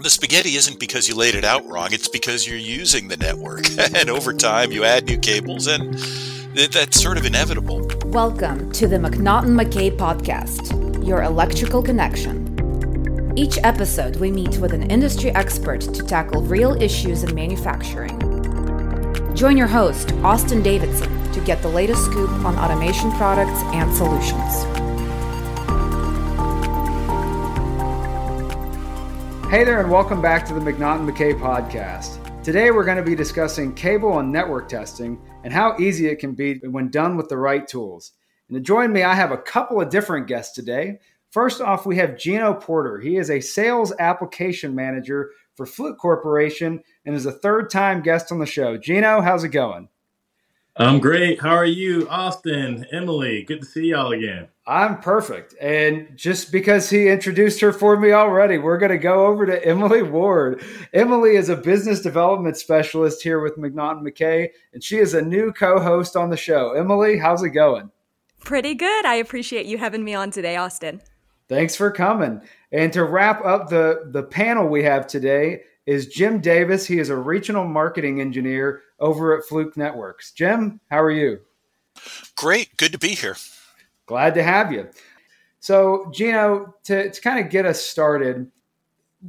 The spaghetti isn't because you laid it out wrong, it's because you're using the network. and over time, you add new cables, and that's sort of inevitable. Welcome to the McNaughton McKay podcast, your electrical connection. Each episode, we meet with an industry expert to tackle real issues in manufacturing. Join your host, Auston Davidson, to get the latest scoop on automation products and solutions. Hey there, and welcome back to the McNaughton McKay podcast. Today, we're going to be discussing cable and network testing and how easy it can be when done with the right tools. And to join me, I have a couple of different guests today. First off, we have Geno Porter. He is a sales application manager for Fluke Corporation and is a third time guest on the show. Geno, how's it going? I'm great. How are you, Auston, Emily? Good to see y'all again. I'm perfect. And just because he introduced her for me already, we're going to go over to Emily Ward. Emily is a business development specialist here with McNaughton McKay, and she is a new co host on the show. Emily, how's it going? Pretty good. I appreciate you having me on today, Auston. Thanks for coming. And to wrap up the, the panel we have today is Jim Davis. He is a regional marketing engineer over at Fluke Networks. Jim, how are you? Great. Good to be here. Glad to have you. So, Geno, to, to kind of get us started,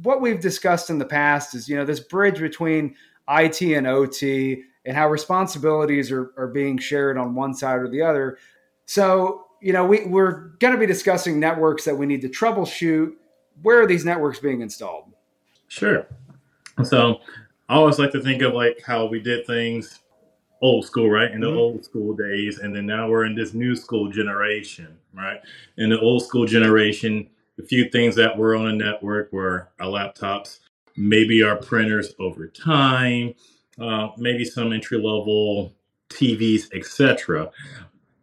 what we've discussed in the past is, you know, this bridge between IT and OT and how responsibilities are, are being shared on one side or the other. So, you know, we, we're going to be discussing networks that we need to troubleshoot. Where are these networks being installed? Sure. So I always like to think of like how we did things old school, right? In the mm-hmm. old school days, and then now we're in this new school generation, right? In the old school generation, a few things that were on a network were our laptops, maybe our printers over time, uh, maybe some entry level TVs, etc.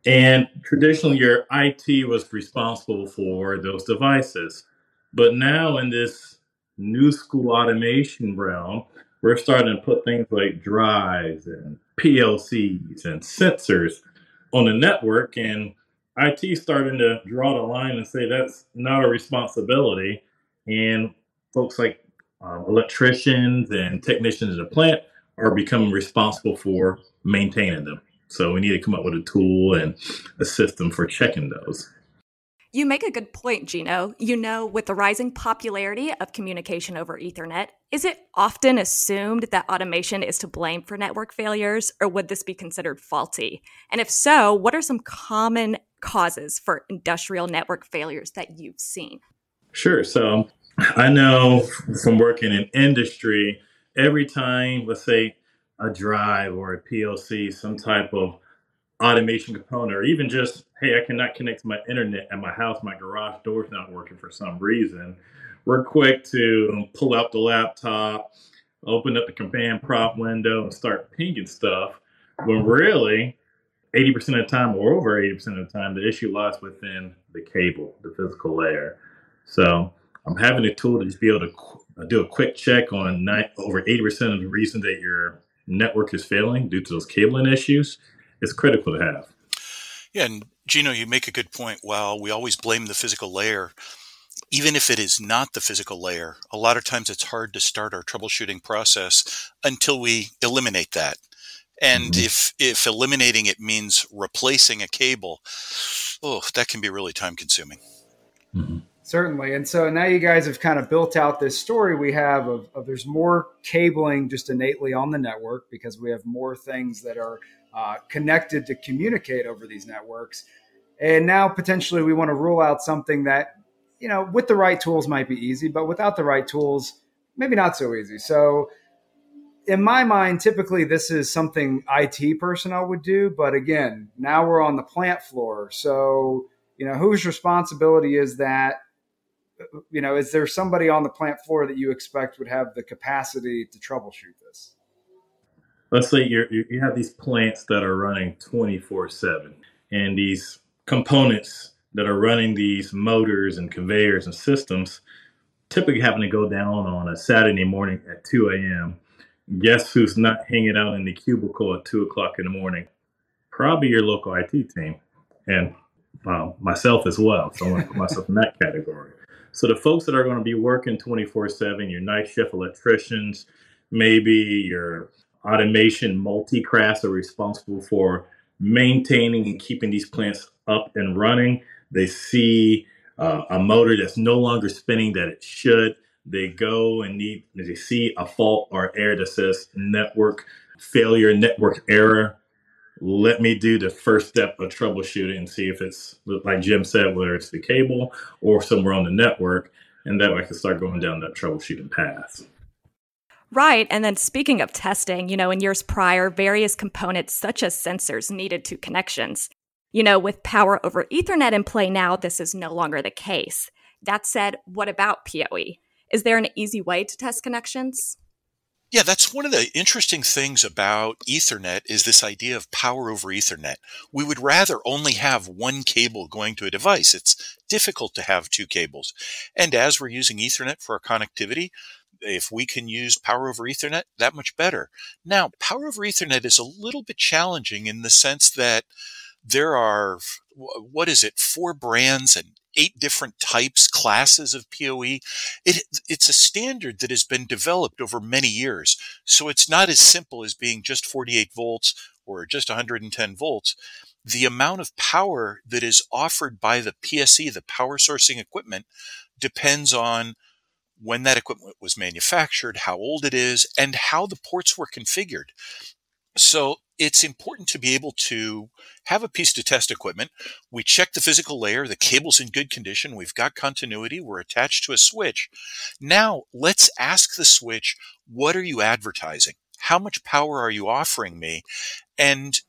And traditionally, your IT was responsible for those devices. But now, in this new school automation realm, we're starting to put things like drives and PLCs and sensors on the network, and IT starting to draw the line and say that's not a responsibility. And folks like um, electricians and technicians in the plant are becoming responsible for maintaining them. So we need to come up with a tool and a system for checking those. You make a good point, Geno. You know, with the rising popularity of communication over Ethernet, is it often assumed that automation is to blame for network failures, or would this be considered faulty? And if so, what are some common causes for industrial network failures that you've seen? Sure. So I know from working in industry, every time, let's say, a drive or a PLC, some type of automation component, or even just, hey, I cannot connect to my internet at my house, my garage door's not working for some reason. We're quick to pull out the laptop, open up the command prompt window, and start pinging stuff. When really, 80% of the time, or over 80% of the time, the issue lies within the cable, the physical layer. So I'm having a tool to just be able to uh, do a quick check on over 80% of the reason that your network is failing due to those cabling issues is critical to have. Yeah, and Geno, you make a good point. While we always blame the physical layer, even if it is not the physical layer, a lot of times it's hard to start our troubleshooting process until we eliminate that. And mm-hmm. if if eliminating it means replacing a cable, oh, that can be really time consuming. Mm-hmm. Certainly. And so now you guys have kind of built out this story we have of, of, there's more cabling just innately on the network because we have more things that are uh, connected to communicate over these networks. And now potentially we want to rule out something that, you know, with the right tools might be easy, but without the right tools, maybe not so easy. So in my mind, typically this is something IT personnel would do. But again, now we're on the plant floor. So, you know, whose responsibility is that? you know, is there somebody on the plant floor that you expect would have the capacity to troubleshoot this? Let's say you you have these plants that are running 24 7 and these components that are running these motors and conveyors and systems typically having to go down on a Saturday morning at 2 a.m. Guess who's not hanging out in the cubicle at 2 o'clock in the morning? Probably your local IT team and um, myself as well. So I want to put myself in that category. So the folks that are going to be working 24 7, your night shift electricians, maybe your automation multi-crafts are responsible for maintaining and keeping these plants up and running. They see uh, a motor that's no longer spinning that it should. They go and need, they see a fault or error that says network failure, network error. Let me do the first step of troubleshooting and see if it's, like Jim said, whether it's the cable or somewhere on the network. And that way I can start going down that troubleshooting path. Right. And then speaking of testing, you know, in years prior, various components such as sensors needed to connections. You know, with power over Ethernet in play now, this is no longer the case. That said, what about PoE? Is there an easy way to test connections? Yeah, that's one of the interesting things about Ethernet is this idea of power over Ethernet. We would rather only have one cable going to a device. It's difficult to have two cables. And as we're using Ethernet for our connectivity, if we can use power over Ethernet, that much better. Now, power over Ethernet is a little bit challenging in the sense that there are, what is it, four brands and eight different types, classes of PoE. It, it's a standard that has been developed over many years. So it's not as simple as being just 48 volts or just 110 volts. The amount of power that is offered by the PSE, the power sourcing equipment, depends on when that equipment was manufactured, how old it is, and how the ports were configured. So it's important to be able to have a piece to test equipment. We check the physical layer, the cable's in good condition, we've got continuity, we're attached to a switch. Now let's ask the switch, what are you advertising? How much power are you offering me? And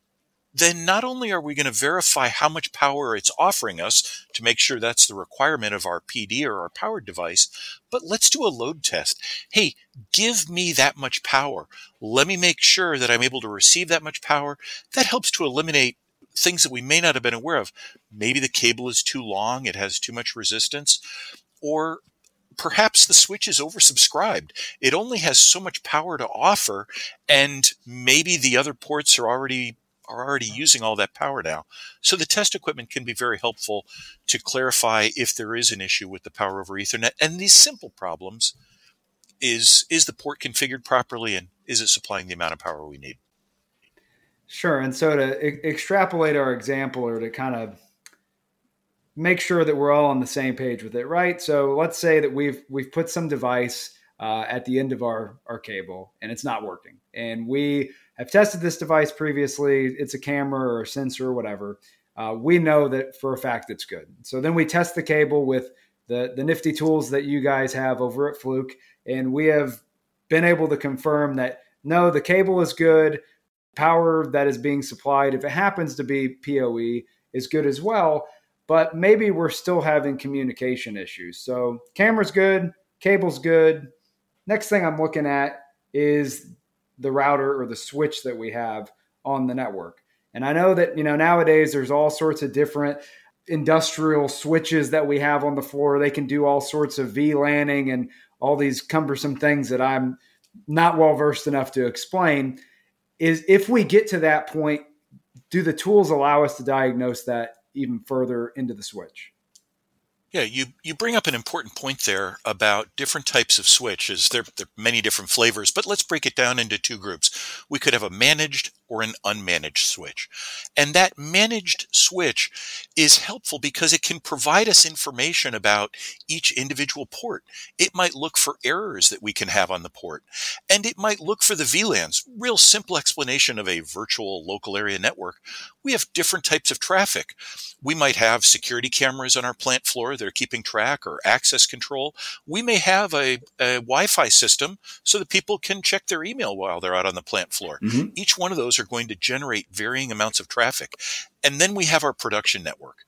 then not only are we going to verify how much power it's offering us to make sure that's the requirement of our PD or our powered device, but let's do a load test. Hey, give me that much power. Let me make sure that I'm able to receive that much power. That helps to eliminate things that we may not have been aware of. Maybe the cable is too long, it has too much resistance, or perhaps the switch is oversubscribed. It only has so much power to offer, and maybe the other ports are already are already using all that power now. So the test equipment can be very helpful to clarify if there is an issue with the power over Ethernet. And these simple problems is is the port configured properly and is it supplying the amount of power we need? Sure. And so to e- extrapolate our example or to kind of make sure that we're all on the same page with it, right? So let's say that we've we've put some device uh, at the end of our our cable and it's not working, and we have tested this device previously. It's a camera or a sensor or whatever. Uh, we know that for a fact it's good. So then we test the cable with the, the nifty tools that you guys have over at Fluke. And we have been able to confirm that no, the cable is good. Power that is being supplied, if it happens to be PoE, is good as well. But maybe we're still having communication issues. So camera's good, cable's good. Next thing I'm looking at is the router or the switch that we have on the network. And I know that, you know, nowadays there's all sorts of different industrial switches that we have on the floor. They can do all sorts of VLANing and all these cumbersome things that I'm not well versed enough to explain. Is if we get to that point, do the tools allow us to diagnose that even further into the switch? Yeah, you, you bring up an important point there about different types of switches. There, there are many different flavors, but let's break it down into two groups. We could have a managed or an unmanaged switch. And that managed switch is helpful because it can provide us information about each individual port. It might look for errors that we can have on the port, and it might look for the VLANs. Real simple explanation of a virtual local area network. We have different types of traffic. We might have security cameras on our plant floor that are keeping track or access control. We may have a, a Wi-Fi system so that people can check their email while they're out on the plant floor. Mm-hmm. Each one of those are going to generate varying amounts of traffic. And then we have our production network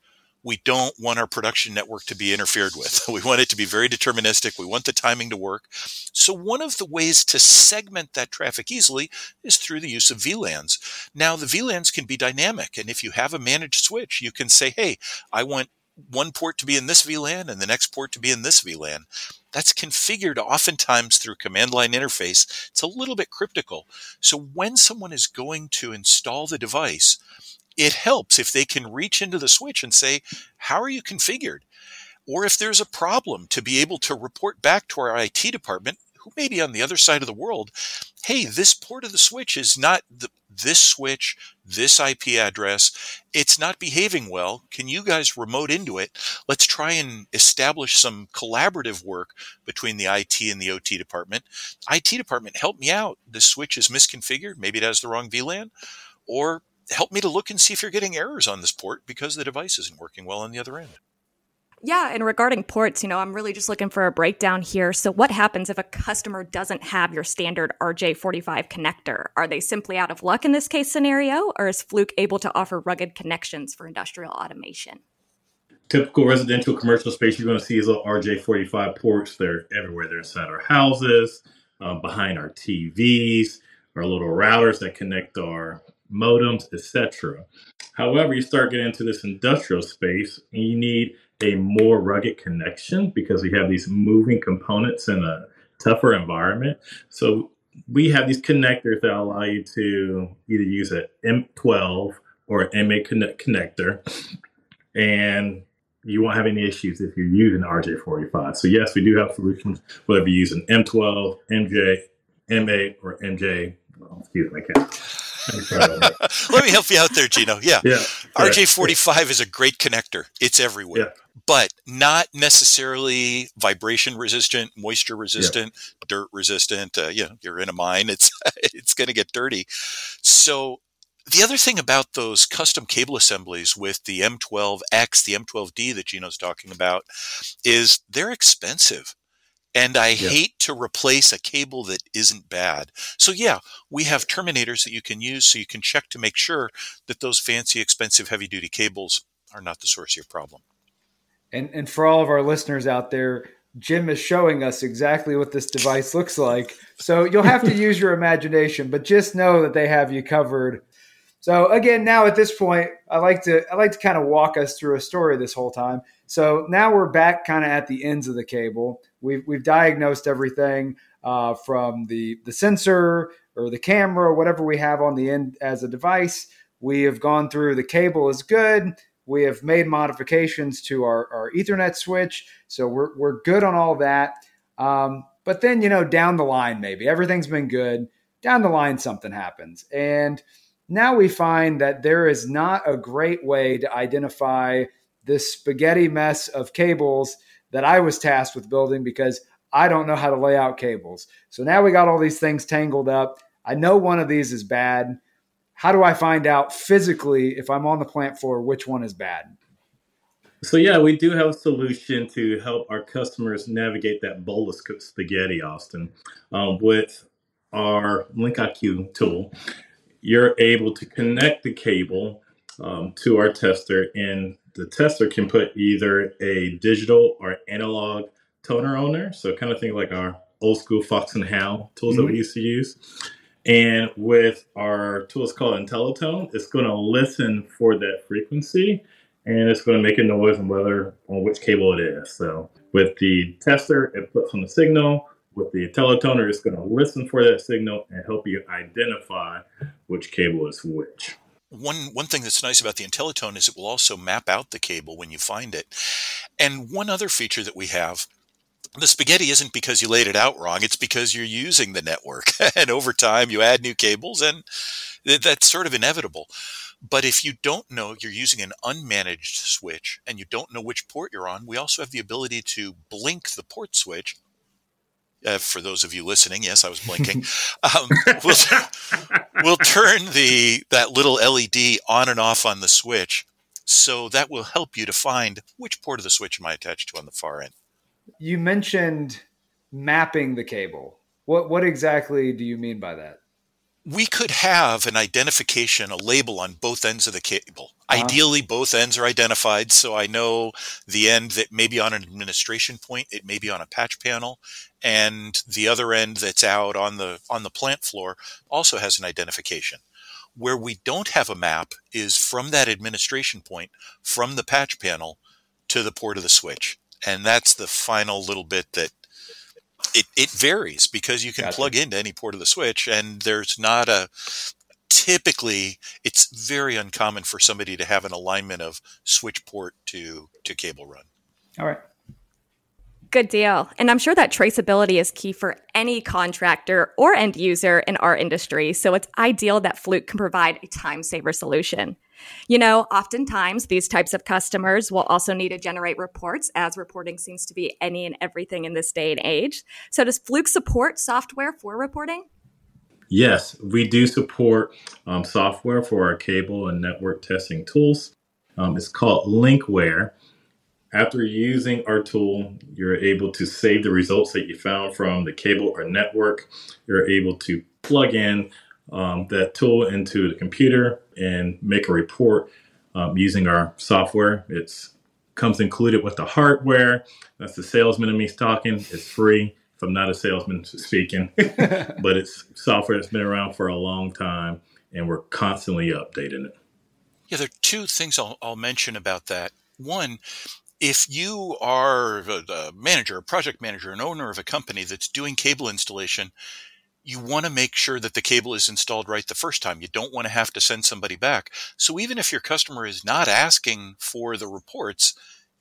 we don't want our production network to be interfered with. We want it to be very deterministic. We want the timing to work. So one of the ways to segment that traffic easily is through the use of VLANs. Now the VLANs can be dynamic. And if you have a managed switch, you can say, Hey, I want one port to be in this VLAN and the next port to be in this VLAN. That's configured oftentimes through command line interface. It's a little bit cryptical. So when someone is going to install the device, it helps if they can reach into the switch and say, how are you configured? or if there's a problem to be able to report back to our IT department who may be on the other side of the world, hey, this port of the switch is not the, this switch, this IP address, it's not behaving well. Can you guys remote into it? Let's try and establish some collaborative work between the IT and the OT department. IT department, help me out. This switch is misconfigured. Maybe it has the wrong VLAN. Or help me to look and see if you're getting errors on this port because the device isn't working well on the other end. Yeah, and regarding ports, you know, I'm really just looking for a breakdown here. So, what happens if a customer doesn't have your standard RJ45 connector? Are they simply out of luck in this case scenario, or is Fluke able to offer rugged connections for industrial automation? Typical residential commercial space, you're going to see little RJ45 ports. They're everywhere. They're inside our houses, um, behind our TVs, our little routers that connect our modems, etc. However, you start getting into this industrial space, and you need a more rugged connection because we have these moving components in a tougher environment. So we have these connectors that allow you to either use an M12 or an M8 connect- connector, and you won't have any issues if you're using RJ45. So yes, we do have solutions whether you use an M12, MJ, MA, or MJ. Well, excuse can't. Let me help you out there, Geno. Yeah. yeah RJ45 is a great connector. It's everywhere. Yeah. But not necessarily vibration resistant, moisture resistant, yeah. dirt resistant. Uh, you know, you're in a mine; it's it's going to get dirty. So the other thing about those custom cable assemblies with the M12X, the M12D that Geno's talking about, is they're expensive. And I yeah. hate to replace a cable that isn't bad. So yeah, we have terminators that you can use so you can check to make sure that those fancy, expensive, heavy duty cables are not the source of your problem. And, and for all of our listeners out there, Jim is showing us exactly what this device looks like. So you'll have to use your imagination, but just know that they have you covered. So again, now at this point, I like to I like to kind of walk us through a story this whole time. So now we're back kind of at the ends of the cable. We've, we've diagnosed everything uh, from the, the sensor or the camera, whatever we have on the end as a device. We have gone through the cable is good. We have made modifications to our, our Ethernet switch. So we're, we're good on all that. Um, but then, you know, down the line, maybe everything's been good. Down the line, something happens. And now we find that there is not a great way to identify this spaghetti mess of cables that I was tasked with building because I don't know how to lay out cables. So now we got all these things tangled up. I know one of these is bad. How do I find out physically if I'm on the plant floor which one is bad? So yeah, we do have a solution to help our customers navigate that bowl of spaghetti, Auston, um, with our Link IQ tool. You're able to connect the cable um, to our tester, and the tester can put either a digital or analog toner on there. So kind of think like our old school Fox and Hound tools mm-hmm. that we mm-hmm. used to use. And with our tools called IntelliTone, it's going to listen for that frequency and it's going to make a noise on whether on which cable it is. So with the tester, it puts on the signal. With the IntelliToner, it's going to listen for that signal and help you identify which cable is which one one thing that's nice about the IntelliTone is it will also map out the cable when you find it. And one other feature that we have the spaghetti isn't because you laid it out wrong it's because you're using the network and over time you add new cables and that's sort of inevitable but if you don't know you're using an unmanaged switch and you don't know which port you're on we also have the ability to blink the port switch uh, for those of you listening, yes, I was blinking. Um, we'll, we'll turn the that little LED on and off on the switch, so that will help you to find which port of the switch am I attached to on the far end. You mentioned mapping the cable. What what exactly do you mean by that? We could have an identification, a label on both ends of the cable. Uh-huh. Ideally, both ends are identified, so I know the end that may be on an administration point, it may be on a patch panel, and the other end that's out on the on the plant floor also has an identification. Where we don't have a map is from that administration point, from the patch panel to the port of the switch, and that's the final little bit that it, it varies because you can gotcha. plug into any port of the switch and there's not a typically it's very uncommon for somebody to have an alignment of switch port to to cable run all right Good deal. And I'm sure that traceability is key for any contractor or end user in our industry. So it's ideal that Fluke can provide a time saver solution. You know, oftentimes these types of customers will also need to generate reports, as reporting seems to be any and everything in this day and age. So, does Fluke support software for reporting? Yes, we do support um, software for our cable and network testing tools. Um, it's called Linkware. After using our tool, you're able to save the results that you found from the cable or network. You're able to plug in um, that tool into the computer and make a report um, using our software. It comes included with the hardware. That's the salesman in me talking. It's free. If I'm not a salesman speaking, but it's software that's been around for a long time, and we're constantly updating it. Yeah, there are two things I'll, I'll mention about that. One, if you are a, manager, a project manager, an owner of a company that's doing cable installation, you want to make sure that the cable is installed right the first time. You don't want to have to send somebody back. So even if your customer is not asking for the reports,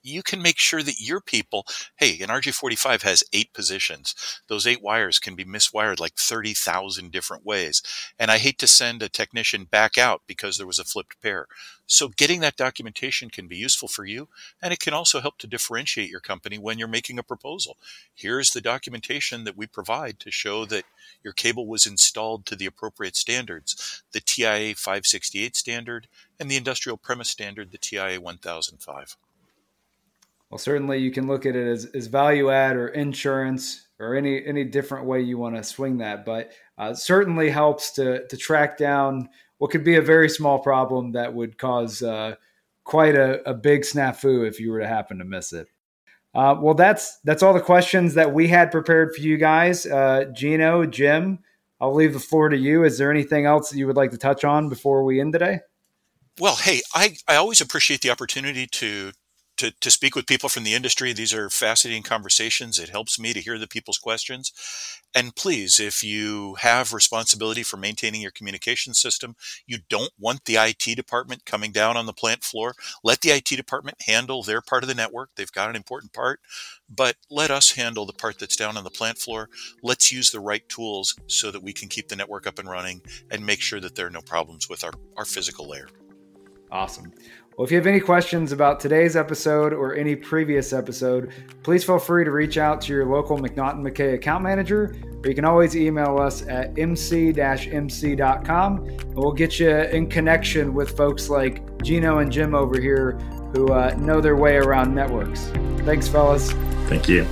you can make sure that your people, hey, an RJ45 has eight positions. Those eight wires can be miswired like 30,000 different ways. And I hate to send a technician back out because there was a flipped pair. So getting that documentation can be useful for you. And it can also help to differentiate your company when you're making a proposal. Here's the documentation that we provide to show that your cable was installed to the appropriate standards, the TIA 568 standard and the industrial premise standard, the TIA 1005. Well, certainly you can look at it as, as value add or insurance or any any different way you want to swing that, but uh, certainly helps to to track down what could be a very small problem that would cause uh, quite a, a, big snafu if you were to happen to miss it. Uh, well, that's that's all the questions that we had prepared for you guys. Uh, Geno, Jim, I'll leave the floor to you. Is there anything else that you would like to touch on before we end today? Well, hey, I, I always appreciate the opportunity to to, to speak with people from the industry. These are fascinating conversations. It helps me to hear the people's questions. And please, if you have responsibility for maintaining your communication system, you don't want the IT department coming down on the plant floor. Let the IT department handle their part of the network. They've got an important part, but let us handle the part that's down on the plant floor. Let's use the right tools so that we can keep the network up and running and make sure that there are no problems with our, our physical layer. Awesome. Well, if you have any questions about today's episode or any previous episode, please feel free to reach out to your local McNaughton McKay account manager, or you can always email us at mc-mc.com, and we'll get you in connection with folks like Geno and Jim over here who uh, know their way around networks. Thanks, fellas. Thank you.